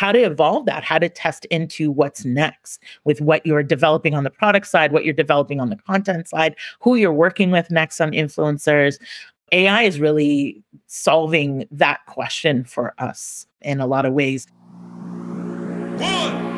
how to evolve that, how to test into what's next with what you're developing on the product side, what you're developing on the content side, who you're working with next on influencers. AI is really solving that question for us in a lot of ways. One,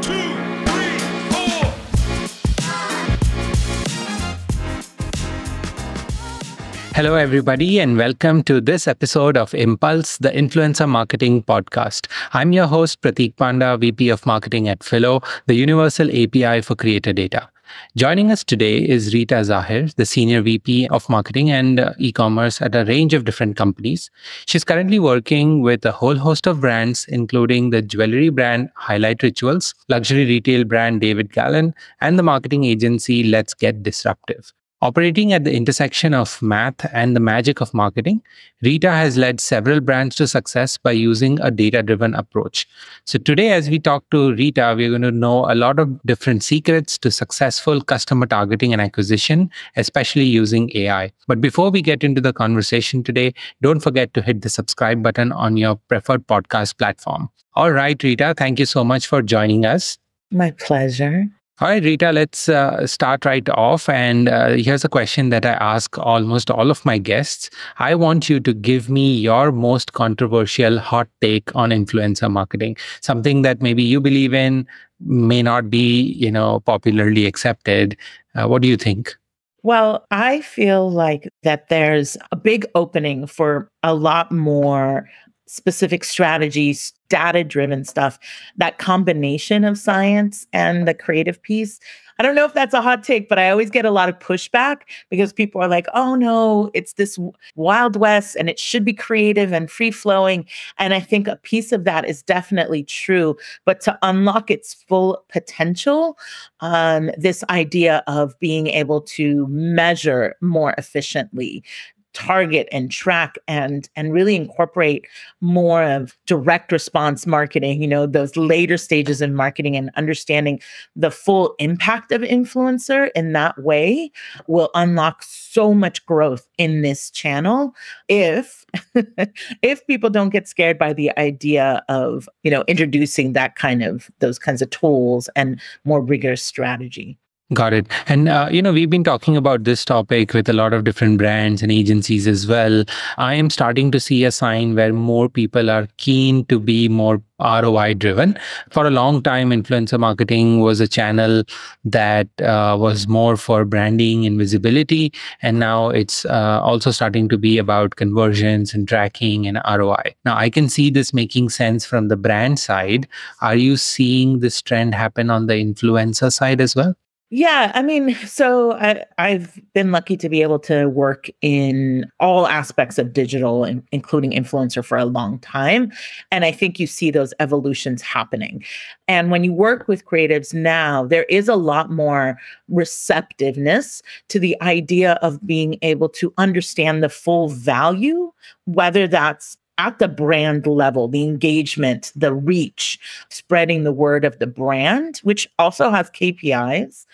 Hello, everybody, and welcome to this episode of Impulse, the Influencer Marketing Podcast. I'm your host, Prateek Panda, VP of Marketing at Phyllo, the universal API for creator data. Joining us today is Rita Zahir, the Senior VP of Marketing and uh, E-commerce at a range of different companies. She's currently working with a whole host of brands, including the jewelry brand Highlight Rituals, luxury retail brand David Galan, and the marketing agency Let's Get Disruptive. Operating at the intersection of math and the magic of marketing, Rita has led several brands to success by using a data driven approach. So, today, as we talk to Rita, we're going to know a lot of different secrets to successful customer targeting and acquisition, especially using AI. But before we get into the conversation today, don't forget to hit the subscribe button on your preferred podcast platform. All right, Rita, thank you so much for joining us. My pleasure. All right, Rita, let's uh, start right off. And uh, here's a question that I ask almost all of my guests. I want you to give me your most controversial hot take on influencer marketing, something that maybe you believe in, may not be, you know, popularly accepted. Uh, what do you think? Well, I feel like that there's a big opening for a lot more specific strategies, data driven stuff, that combination of science and the creative piece. I don't know if that's a hot take, but I always get a lot of pushback because people are like, oh no, it's this Wild West and it should be creative and free flowing. And I think a piece of that is definitely true. But to unlock its full potential, um, this idea of being able to measure more efficiently, target and track and and really incorporate more of direct response marketing you know those later stages in marketing and understanding the full impact of influencer in that way will unlock so much growth in this channel if if people don't get scared by the idea of you know introducing that kind of those kinds of tools and more rigorous strategy Got it. And, uh, you know, we've been talking about this topic with a lot of different brands and agencies as well. I am starting to see a sign where more people are keen to be more ROI driven. For a long time, influencer marketing was a channel that uh, was more for branding and visibility. And now it's uh, also starting to be about conversions and tracking and ROI. Now, I can see this making sense from the brand side. Are you seeing this trend happen on the influencer side as well? Yeah, I mean, so I, have been lucky to be able to work in all aspects of digital, including influencer, for a long time. And I think you see those evolutions happening. And when you work with creatives now, there is a lot more receptiveness to the idea of being able to understand the full value, whether that's at the brand level, the engagement, the reach, spreading the word of the brand, which also has KPIs,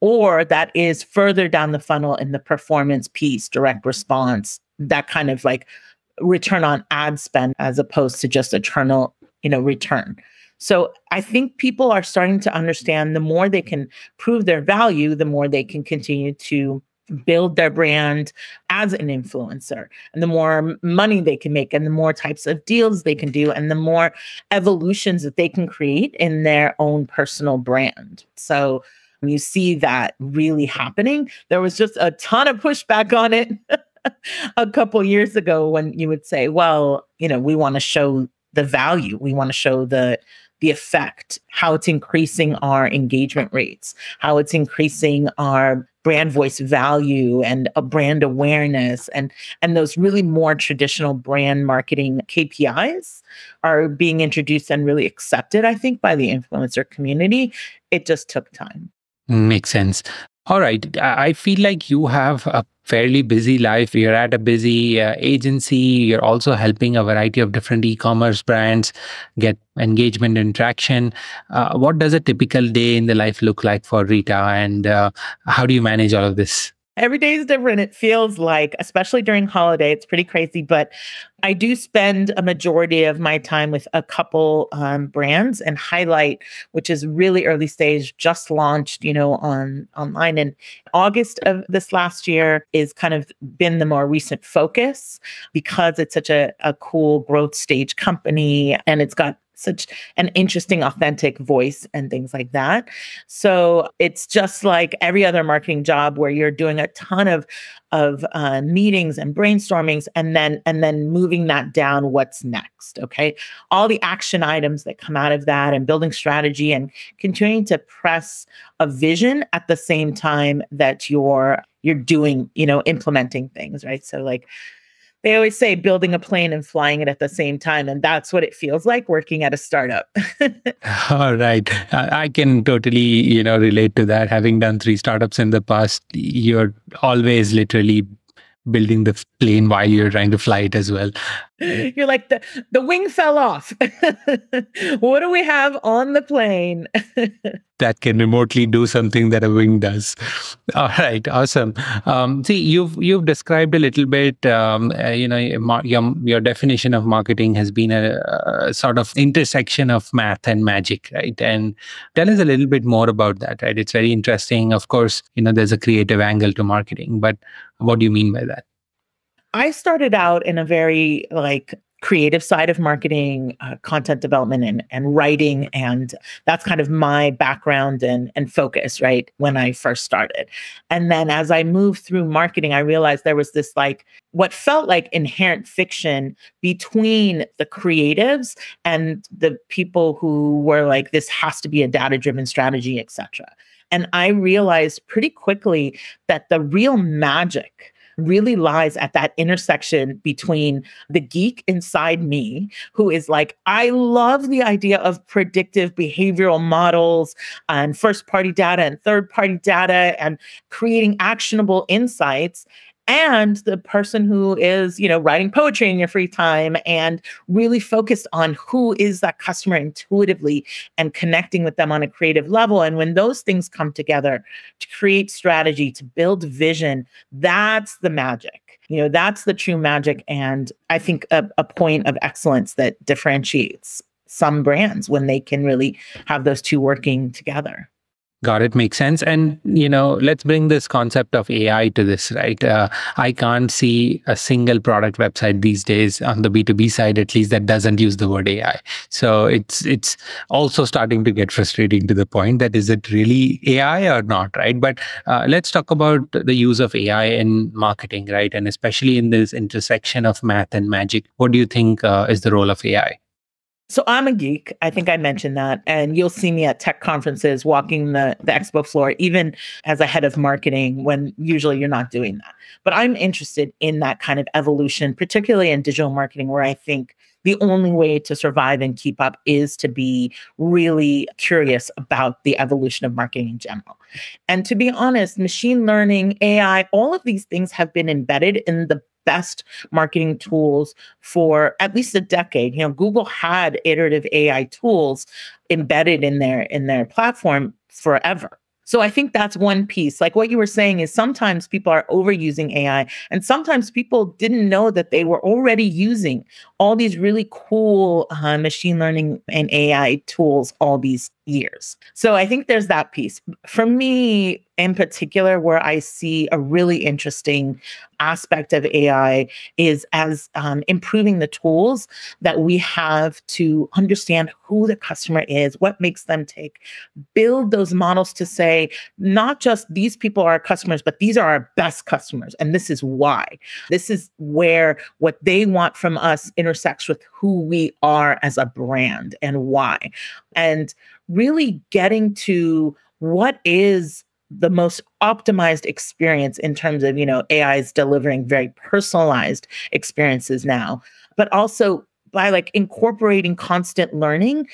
or that is further down the funnel in the performance piece, direct response, that kind of like return on ad spend as opposed to just eternal, you know, return. So I think people are starting to understand the more they can prove their value, the more they can continue to build their brand as an influencer and the more money they can make and the more types of deals they can do and the more evolutions that they can create in their own personal brand. So when you see that really happening there was just a ton of pushback on it a couple years ago when you would say well you know we want to show the value. We want to show the the effect, how it's increasing our engagement rates, how it's increasing our brand voice value and a brand awareness and and those really more traditional brand marketing KPIs are being introduced and really accepted I think by the influencer community. It just took time. Makes sense. All right. I feel like you have a fairly busy life. You're at a busy uh, agency. You're also helping a variety of different e commerce brands get engagement and traction. Uh, what does a typical day in the life look like for Rita? And uh, how do you manage all of this? Every day is different. It feels like, especially during holiday, it's pretty crazy. But I do spend a majority of my time with a couple um, brands and highlight, which is really early stage, just launched, you know, on online. And August of this last year is kind of been the more recent focus because it's such a, a cool growth stage company and it's got such an interesting, authentic voice and things like that. So it's just like every other marketing job where you're doing a ton of of uh, meetings and brainstormings, and then and then moving that down. What's next? Okay, all the action items that come out of that, and building strategy, and continuing to press a vision at the same time that you're you're doing, you know, implementing things. Right. So like they always say building a plane and flying it at the same time and that's what it feels like working at a startup. All right. I can totally you know relate to that. Having done three startups in the past you're always literally building the plane while you're trying to fly it as well. You're like the the wing fell off. what do we have on the plane? that can remotely do something that a wing does. All right, awesome. Um, see, you've you've described a little bit. Um, uh, you know, your your definition of marketing has been a, a, sort of intersection of math and magic, right? And tell us a little bit more about that, right? It's very interesting. Of course, you know, there's a creative angle to marketing, but what do you mean by that? I started out in a very like creative side of marketing, uh, content development, and, and writing. And that's kind of my background and, and focus, right? When I first started. And then as I moved through marketing, I realized there was this like what felt like inherent fiction between the creatives and the people who were like, this has to be a data driven strategy, etc. And I realized pretty quickly that the real magic really lies at that intersection between the geek inside me, who is like, I love the idea of predictive behavioral models and first party data and third party data and creating actionable insights and the person who is you know writing poetry in your free time and really focused on who is that customer intuitively and connecting with them on a creative level. And when those things come together to create strategy to build vision that's the magic. You know that's the true magic and i think a, a point of excellence that differentiates some brands when they can really have those two working together Got it. Makes sense. And, you know, let's bring this concept of AI to this, right? Uh, I can't see a single product website these days on the B2B side, at least that doesn't use the word AI. So it's, it's also starting to get frustrating to the point that is it really AI or not, right? But uh, let's talk about the use of AI in marketing, right? And especially in this intersection of math and magic. What do you think uh, is the role of AI? So I'm a geek. I think I mentioned that. And you'll see me at tech conferences walking the, the expo floor, even as a head of marketing, when usually you're not doing that. But I'm interested in that kind of evolution, particularly in digital marketing, where I think the only way to survive and keep up is to be really curious about the evolution of marketing in general. And to be honest, machine learning, AI, all of these things have been embedded in the best marketing tools for at least a decade. You know, Google had iterative AI tools embedded in their in their platform forever. So I think that's one piece. Like what you were saying is sometimes people are overusing AI and sometimes people didn't know that they were already using all these really cool uh, machine learning and AI tools all these years. So I think there's that piece. For me, in particular, where I see a really interesting aspect of AI is as um, improving the tools that we have to understand who the customer is, what makes them tick, build those models to say, not just these people are our customers, but these are our best customers. And this is why. This is where what they want from us intersects with who we are as a brand and why. And really getting to what is the most optimized experience in terms of you know ai is delivering very personalized experiences now but also by like incorporating constant learning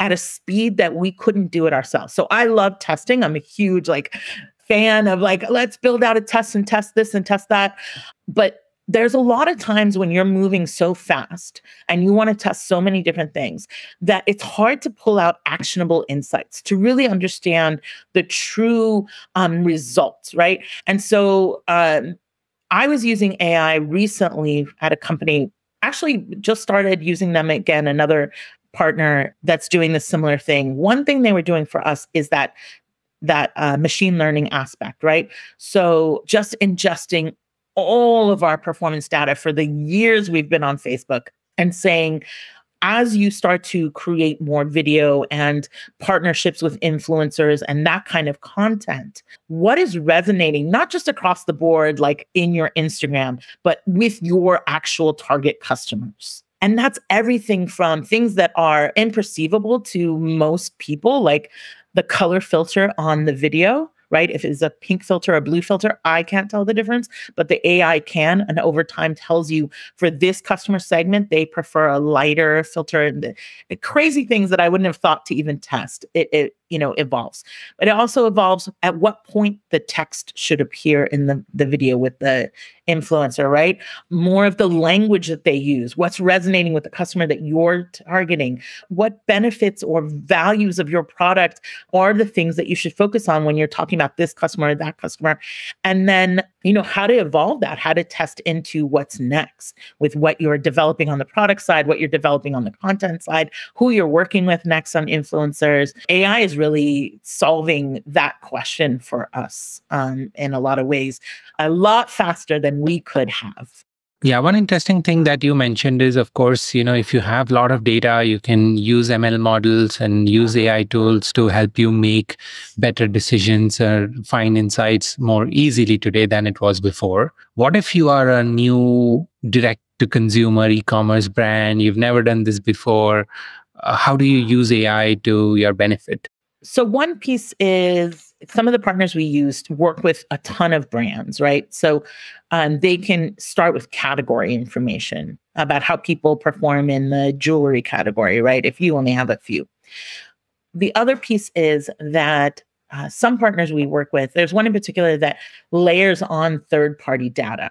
at a speed that we couldn't do it ourselves. So i love testing. I'm a huge like fan of like let's build out a test and test this and test that but there's a lot of times when you're moving so fast and you want to test so many different things that it's hard to pull out actionable insights to really understand the true um, results, right? And so um, I was using AI recently at a company, actually just started using them again, another partner that's doing the similar thing. One thing they were doing for us is that that uh, machine learning aspect, right? So just ingesting all of our performance data for the years we've been on Facebook and saying, as you start to create more video and partnerships with influencers and that kind of content, what is resonating, not just across the board, like in your Instagram, but with your actual target customers? And that's everything from things that are imperceivable to most people, like the color filter on the video right? If it's a pink filter or a blue filter, I can't tell the difference, but the AI can. And over time tells you for this customer segment, they prefer a lighter filter. And the, the crazy things that I wouldn't have thought to even test. It, it you know evolves. But it also evolves at what point the text should appear in the, the video with the influencer right? More of the language that they use what's resonating with the customer that you're targeting what benefits or values of your product are the things that you should focus on when you're talking about this customer or that customer? And then you know how to evolve that how to test into what's next with what you're developing on the product side what you're developing on the content side who you're working with next on influencers ai is really solving that question for us um, in a lot of ways, a lot faster than we could have. Yeah, one interesting thing that you mentioned is, of course, you know, if you have a lot of data, you can use ML models and use AI tools to help you make better decisions or find insights more easily today than it was before. What if you are a new direct to consumer e-commerce brand? You've never done this before. Uh, how do you use AI to your benefit? So, one piece is some of the partners we used work with a ton of brands, right? So, um, they can start with category information about how people perform in the jewelry category, right? If you only have a few. The other piece is that uh, some partners we work with, there's one in particular that layers on third party data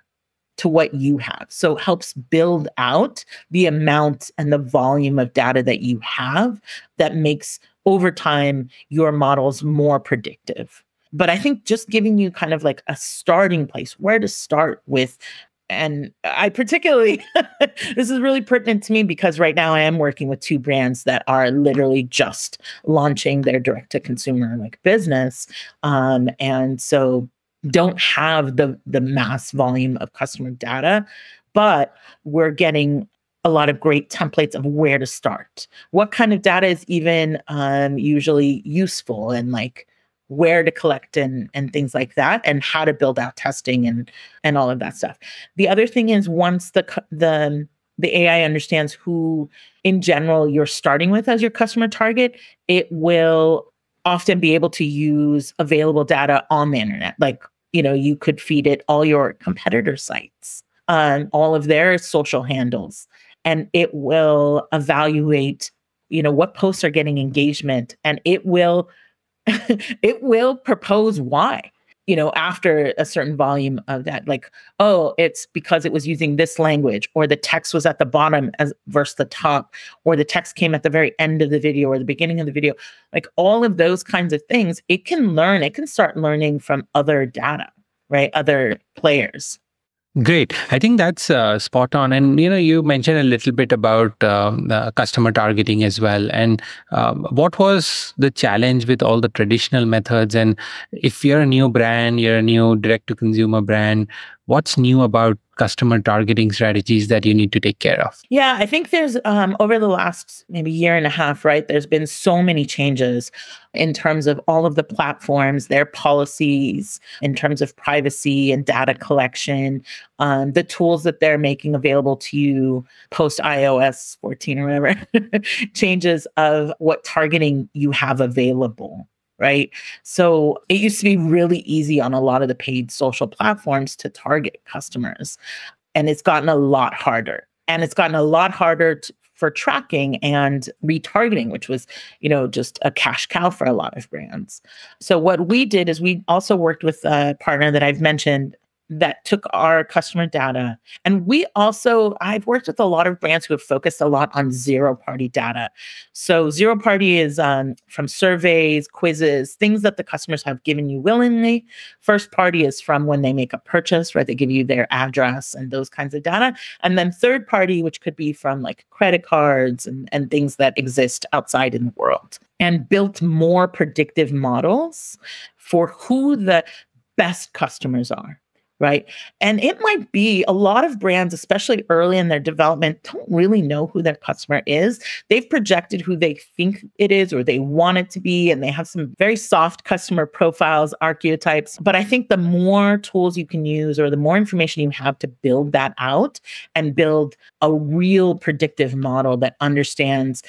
to what you have. So helps build out the amount and the volume of data that you have that makes over time your models more predictive. But I think just giving you kind of like a starting place, where to start with. And I particularly, this is really pertinent to me because right now I am working with two brands that are literally just launching their direct to consumer like business. Um, and so don't have the the mass volume of customer data but we're getting a lot of great templates of where to start. What kind of data is even um, usually useful and like where to collect and and things like that and how to build out testing and and all of that stuff. The other thing is once the the the AI understands who in general you're starting with as your customer target, it will often be able to use available data on the internet. Like, you know, you could feed it all your competitor sites, um, all of their social handles and it will evaluate you know what posts are getting engagement and it will it will propose why you know after a certain volume of that. Like oh it's because it was using this language or the text was at the bottom as versus the top or the text came at the very end of the video or the beginning of the video. Like all of those kinds of things it can learn it can start learning from other data right? Other players Great. I think that's uh, spot on. And, you know, you mentioned a little bit about um, customer targeting as well. And um, what was the challenge with all the traditional methods? And if you're a new brand, you're a new direct to consumer brand, what's new about customer targeting strategies that you need to take care of? Yeah, I think there's um, over the last maybe year and a half, right? There's been so many changes in terms of all of the platforms, their policies, in terms of privacy and data collection, um, the tools that they're making available to you post iOS 14 or whatever, changes of what targeting you have available right? So it used to be really easy on a lot of the paid social platforms to target customers. And it's gotten a lot harder. And it's gotten a lot harder to, for tracking and retargeting, which was, you know, just a cash cow for a lot of brands. So what we did is we also worked with a partner that I've mentioned that took our customer data. And we also, I've worked with a lot of brands who have focused a lot on zero party data. So, zero party is um, from surveys, quizzes, things that the customers have given you willingly. First party is from when they make a purchase, right? They give you their address and those kinds of data. And then third party, which could be from like credit cards and, and things that exist outside in the world. And built more predictive models for who the best customers are right? And it might be a lot of brands, especially early in their development, don't really know who their customer is. They've projected who they think it is or they want it to be, and they have some very soft customer profiles, archetypes. But I think the more tools you can use or the more information you have to build that out and build a real predictive model that understands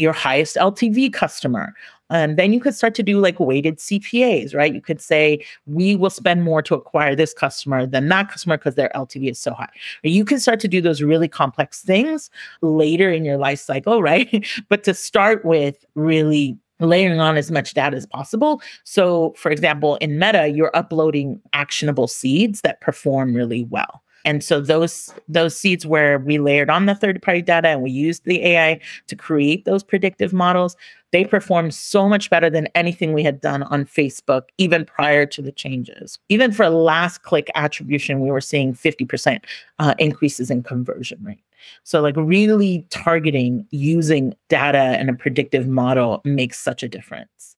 your highest LTV customer and then you could start to do like weighted CPAs, right? You could say, we will spend more to acquire this customer than that customer because their LTV is so high. Or you can start to do those really complex things later in your life cycle, right? but to start with, really layering on as much data as possible. So, for example, in Meta, you're uploading actionable seeds that perform really well. And so those those seeds where we layered on the third party data and we used the AI to create those predictive models, they performed so much better than anything we had done on Facebook even prior to the changes. Even for last click attribution, we were seeing 50% uh, increases in conversion rate. So, like, really targeting using data and a predictive model makes such a difference.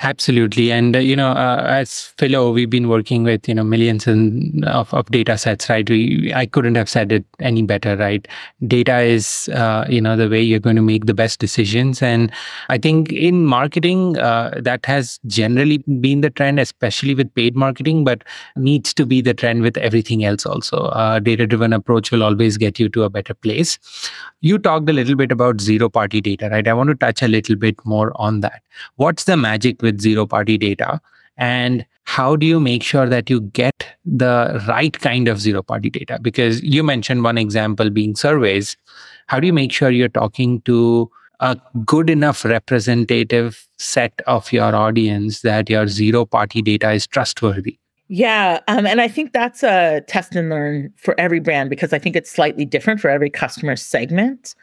Absolutely. And, uh, you know, uh, as Phyllo, we've been working with, you know, millions of, of data sets, right? We, I couldn't have said it any better, right? Data is, uh, you know, the way you're going to make the best decisions. And I think in marketing, uh, that has generally been the trend, especially with paid marketing, but needs to be the trend with everything else also. Uh, data driven approach will always get you to a better place. You talked a little bit about zero party data, right? I want to touch a little bit more on that. What's the magic with zero party data? And how do you make sure that you get the right kind of zero party data? Because you mentioned one example being surveys. How do you make sure you're talking to a good enough representative set of your audience that your zero party data is trustworthy? Yeah. Um, and I think that's a test and learn for every brand because I think it's slightly different for every customer segment.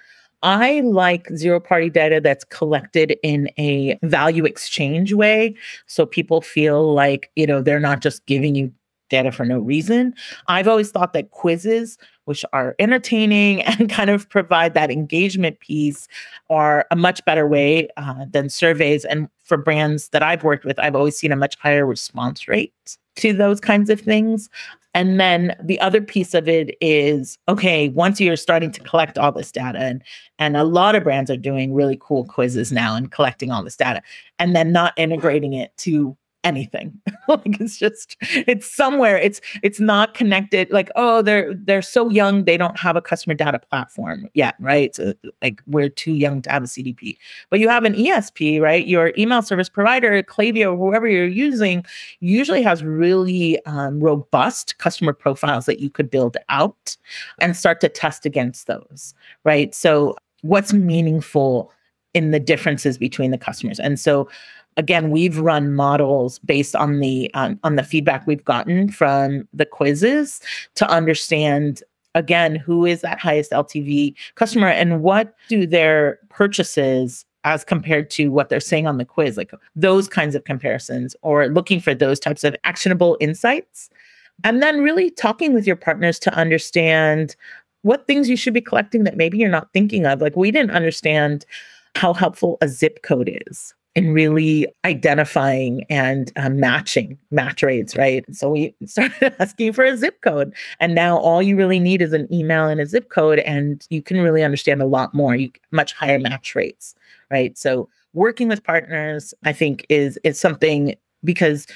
I like zero party data that's collected in a value exchange way. So people feel like, you know, they're not just giving you data for no reason. I've always thought that quizzes, which are entertaining and kind of provide that engagement piece, are a much better way uh, than surveys. And for brands that I've worked with, I've always seen a much higher response rate to those kinds of things. And then the other piece of it is okay, once you're starting to collect all this data, and, and a lot of brands are doing really cool quizzes now and collecting all this data, and then not integrating it to anything. Like it's just it's somewhere it's it's not connected like oh they're they're so young they don't have a customer data platform yet right? So, like we're too young to have a cdp but you have an esp right? Your email service provider Klaviyo whoever you're using usually has really um, robust customer profiles that you could build out and start to test against those right? So what's meaningful in the differences between the customers? And so again we've run models based on the um, on the feedback we've gotten from the quizzes to understand again who is that highest ltv customer and what do their purchases as compared to what they're saying on the quiz like those kinds of comparisons or looking for those types of actionable insights. And then really talking with your partners to understand what things you should be collecting that maybe you're not thinking of. Like we didn't understand how helpful a zip code is in really identifying and uh, matching match rates, right? So we started asking for a zip code. And now all you really need is an email and a zip code, and you can really understand a lot more, you, much higher match rates, right? So working with partners, I think, is is something because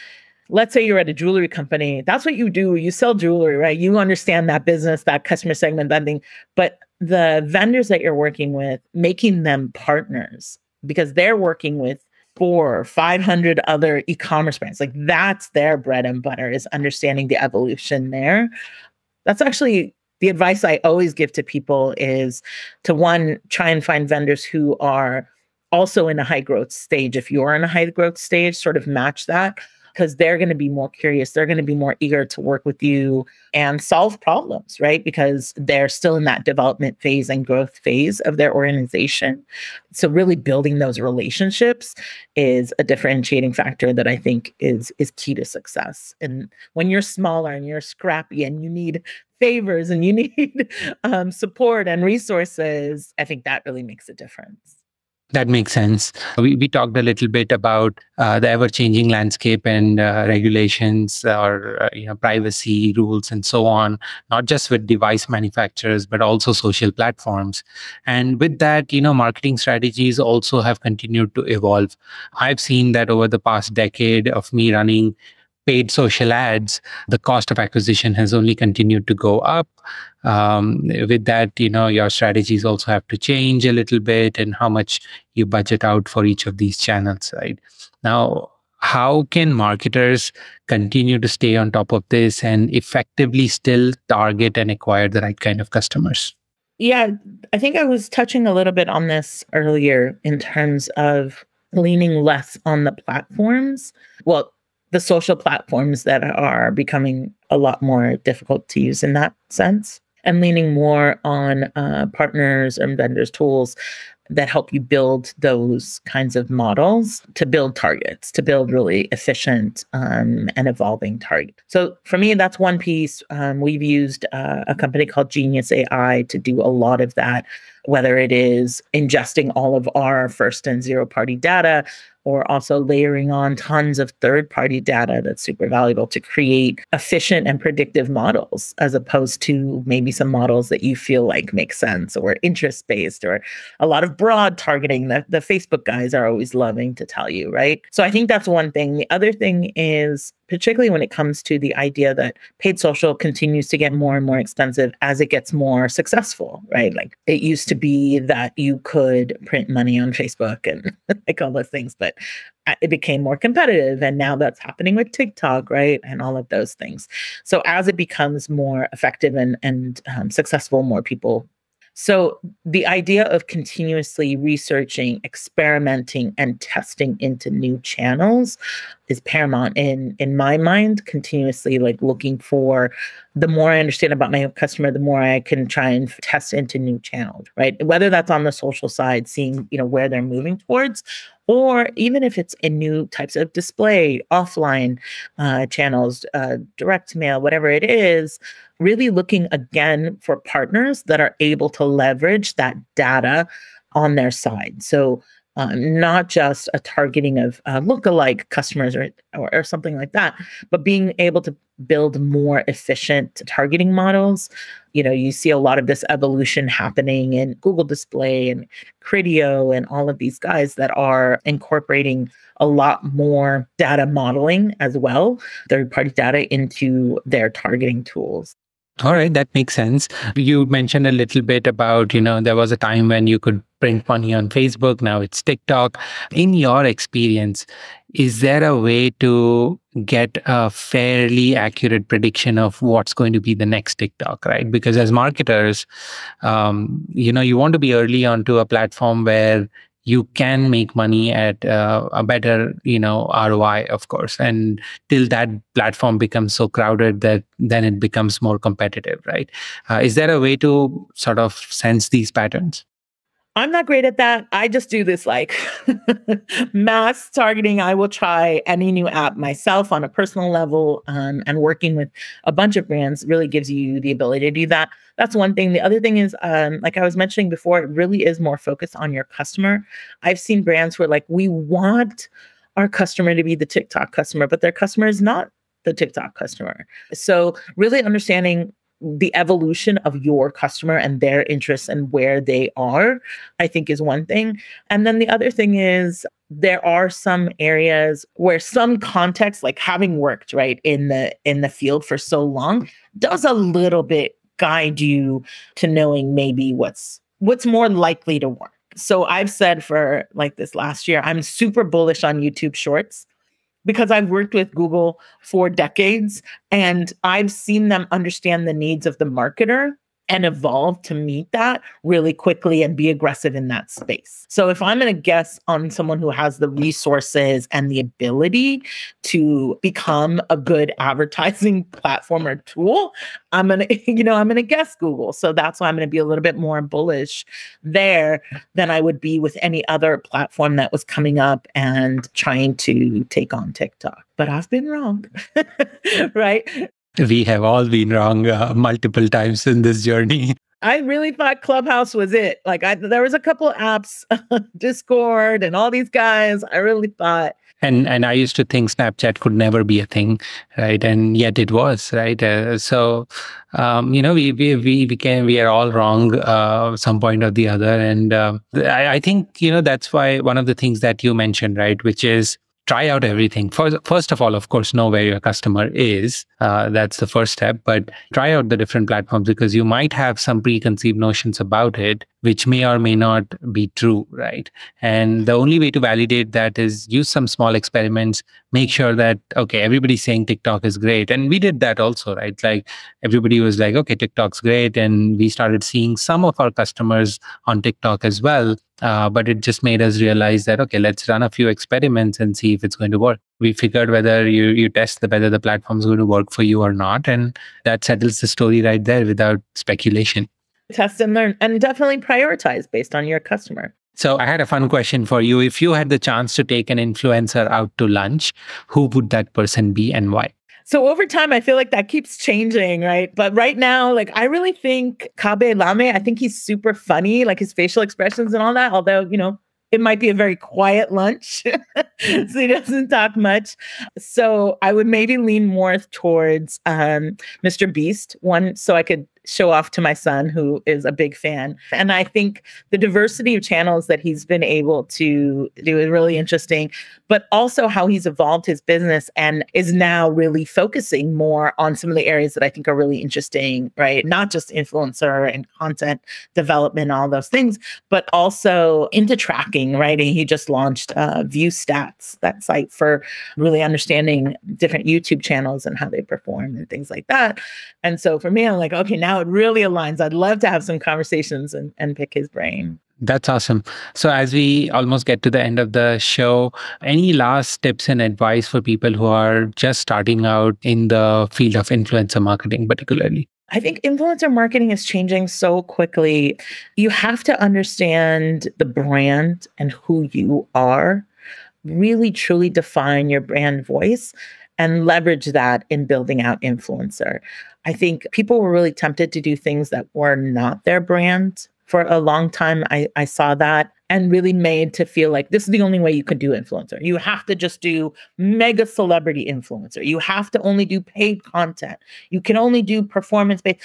let's say you're at a jewelry company, that's what you do. You sell jewelry, right? You understand that business, that customer segment, that thing. But the vendors that you're working with, making them partners because they're working with four, 500 other e-commerce brands. Like that's their bread and butter is understanding the evolution there. That's actually the advice I always give to people is to one, try and find vendors who are also in a high growth stage. If you're in a high growth stage, sort of match that. Because they're going to be more curious. They're going to be more eager to work with you and solve problems, right? Because they're still in that development phase and growth phase of their organization. So really building those relationships is a differentiating factor that I think is is key to success. And when you're smaller and you're scrappy and you need favors and you need um, support and resources, I think that really makes a difference. That makes sense. We, we talked a little bit about uh, the ever changing landscape and uh, regulations or uh, you know privacy rules and so on, not just with device manufacturers but also social platforms. And with that, you know, marketing strategies also have continued to evolve. I've seen that over the past decade of me running paid social ads, the cost of acquisition has only continued to go up. Um, with that, you know, your strategies also have to change a little bit and how much you budget out for each of these channels, right? Now, how can marketers continue to stay on top of this and effectively still target and acquire the right kind of customers? Yeah, I think I was touching a little bit on this earlier in terms of leaning less on the platforms. Well, the social platforms that are becoming a lot more difficult to use in that sense and leaning more on uh, partners and vendors tools that help you build those kinds of models to build targets to build really efficient um, and evolving targets so for me that's one piece. Um, we've used uh, a company called genius ai to do a lot of that whether it is ingesting all of our first and zero party data or also layering on tons of third party data that's super valuable to create efficient and predictive models, as opposed to maybe some models that you feel like make sense or interest based or a lot of broad targeting that the Facebook guys are always loving to tell you, right? So I think that's one thing. The other thing is particularly when it comes to the idea that paid social continues to get more and more expensive as it gets more successful, right? Like it used to be that you could print money on Facebook and like all those things, but uh, it became more competitive. And now that's happening with TikTok, right? And all of those things. So as it becomes more effective and, and um, successful, more people so, the idea of continuously researching, experimenting, and testing into new channels is paramount in in my mind. Continuously, like looking for the more I understand about my customer, the more I can try and test into new channels. Right, whether that's on the social side, seeing you know where they're moving towards, or even if it's in new types of display, offline uh, channels, uh, direct mail, whatever it is really looking again for partners that are able to leverage that data on their side. So, um, not just a targeting of uh, lookalike customers or, or, or something like that, but being able to build more efficient targeting models. You know, you see a lot of this evolution happening in Google Display and Criteo and all of these guys that are incorporating a lot more data modeling as well, third party data into their targeting tools. All right, that makes sense. You mentioned a little bit about, you know, there was a time when you could print money on Facebook, now it's TikTok. In your experience, is there a way to get a fairly accurate prediction of what's going to be the next TikTok, right? Because as marketers, um, you know, you want to be early onto a platform where you can make money at uh, a better you know roi of course. And till that platform becomes so crowded that then it becomes more competitive right? Uh, is there a way to sort of sense these patterns I'm not great at that. I just do this like mass targeting. I will try any new app myself on a personal level, um, and working with a bunch of brands really gives you the ability to do that. That's one thing. The other thing is, um, like I was mentioning before, it really is more focused on your customer. I've seen brands where like we want our customer to be the TikTok customer, but their customer is not the TikTok customer. So really understanding the evolution of your customer and their interests and where they are, I think is one thing. And then the other thing is there are some areas where some context, like having worked right in the in the field for so long, does a little bit guide you to knowing maybe what's what's more likely to work. So I've said for like this last year, I'm super bullish on YouTube Shorts because I've worked with Google for decades and I've seen them understand the needs of the marketer and evolve to meet that really quickly and be aggressive in that space. So if I'm going to guess on someone who has the resources and the ability to become a good advertising platform or tool, I'm going to you know, I'm going to guess Google. So that's why I'm going to be a little bit more bullish there than I would be with any other platform that was coming up and trying to take on TikTok. But I've been wrong. right? We have all been wrong uh, multiple times in this journey. I really thought Clubhouse was it. Like I, there was a couple apps, Discord, and all these guys. I really thought. And and I used to think Snapchat could never be a thing, right? And yet it was, right? Uh, so, um, you know, we we we became we are all wrong uh, some point or the other, and uh, I, I think you know that's why one of the things that you mentioned, right, which is try out everything. First, first of all, of course, know where your customer is. Uh, that's the first step. But try out the different platforms because you might have some preconceived notions about it, which may or may not be true, right? And the only way to validate that is use some small experiments. Make sure that okay, everybody's saying TikTok is great, and we did that also, right? Like everybody was like, okay, TikTok's great, and we started seeing some of our customers on TikTok as well uh, but it just made us realize that okay, let's run a few experiments and see if it's going to work. We figured whether you you test the whether the platform is going to work for you or not, and that settles the story right there without speculation. Test and learn, and definitely prioritize based on your customer. So I had a fun question for you. If you had the chance to take an influencer out to lunch, who would that person be and why? So over time, I feel like that keeps changing, right? But right now, like I really think Khaby Lame, I think he's super funny, like his facial expressions and all that. Although, you know, it might be a very quiet lunch. so he doesn't talk much. So I would maybe lean more towards um, Mr. Beast, one, so I could show off to my son who is a big fan. And i think the diversity of channels that he's been able to do is really interesting but also how he's evolved his business and is now really focusing more on some of the areas that i think are really interesting right not just influencer and content development all those things but also into tracking right and he just launched uh, ViewStats that site for really understanding different youtube channels and how they perform and things like that and so for me i'm like okay now it really aligns. I'd love to have some conversations and, and pick his brain. That's awesome. So, as we almost get to the end of the show, any last tips and advice for people who are just starting out in the field of influencer marketing, particularly? I think influencer marketing is changing so quickly. You have to understand the brand and who you are, really truly define your brand voice and leverage that in building out influencer. I think people were really tempted to do things that were not their brand. For a long time, I, I saw that and really made to feel like this is the only way you could do influencer. You have to just do mega celebrity influencer. You have to only do paid content. You can only do performance based.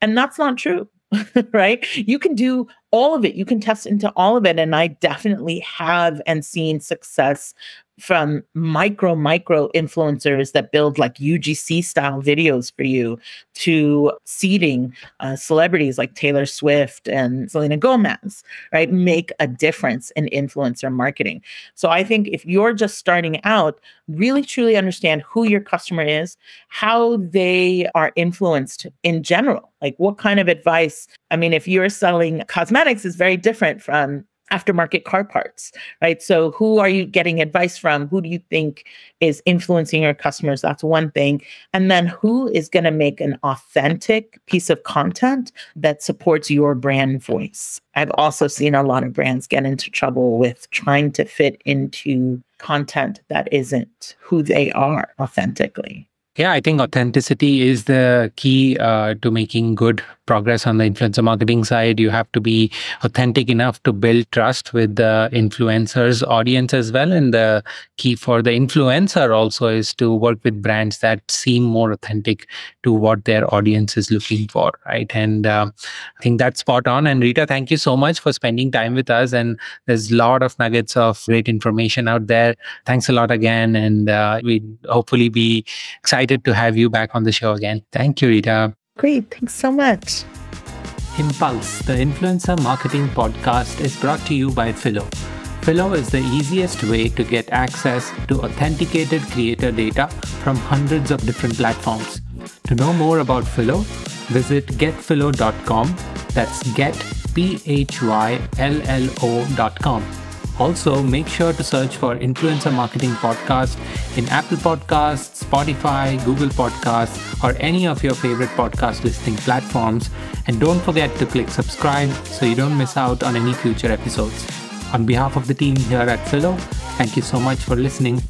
And that's not true. right? You can do all of it. You can test into all of it. And I definitely have and seen success from micro micro influencers that build like UGC style videos for you to seeding uh, celebrities like Taylor Swift and Selena Gomez, right? Make a difference in influencer marketing. So I think if you're just starting out, really truly understand who your customer is, how they are influenced in general. Like what kind of advice? I mean, if you're selling cosmetics is very different from aftermarket car parts, right? So, who are you getting advice from? Who do you think is influencing your customers? That's one thing. And then, who is going to make an authentic piece of content that supports your brand voice? I've also seen a lot of brands get into trouble with trying to fit into content that isn't who they are authentically. Yeah, I think authenticity is the key uh, to making good progress on the influencer marketing side. You have to be authentic enough to build trust with the influencers audience as well. And the key for the influencer also is to work with brands that seem more authentic to what their audience is looking for, right? And uh, I think that's spot on. And Rita, thank you so much for spending time with us. And there's a lot of nuggets of great information out there. Thanks a lot again. And uh, we hopefully be excited to have you back on the show again. Thank you, Rita. Great. Thanks so much. Impulse, the influencer marketing podcast, is brought to you by Phyllo. Phyllo is the easiest way to get access to authenticated creator data from hundreds of different platforms. To know more about Phyllo, visit getphyllo.com. That's get, P H Y L L O.com. Also, make sure to search for Influencer Marketing Podcast in Apple Podcasts, Spotify, Google Podcasts, or any of your favorite podcast listening platforms. And don't forget to click subscribe so you don't miss out on any future episodes. On behalf of the team here at Phyllo, thank you so much for listening.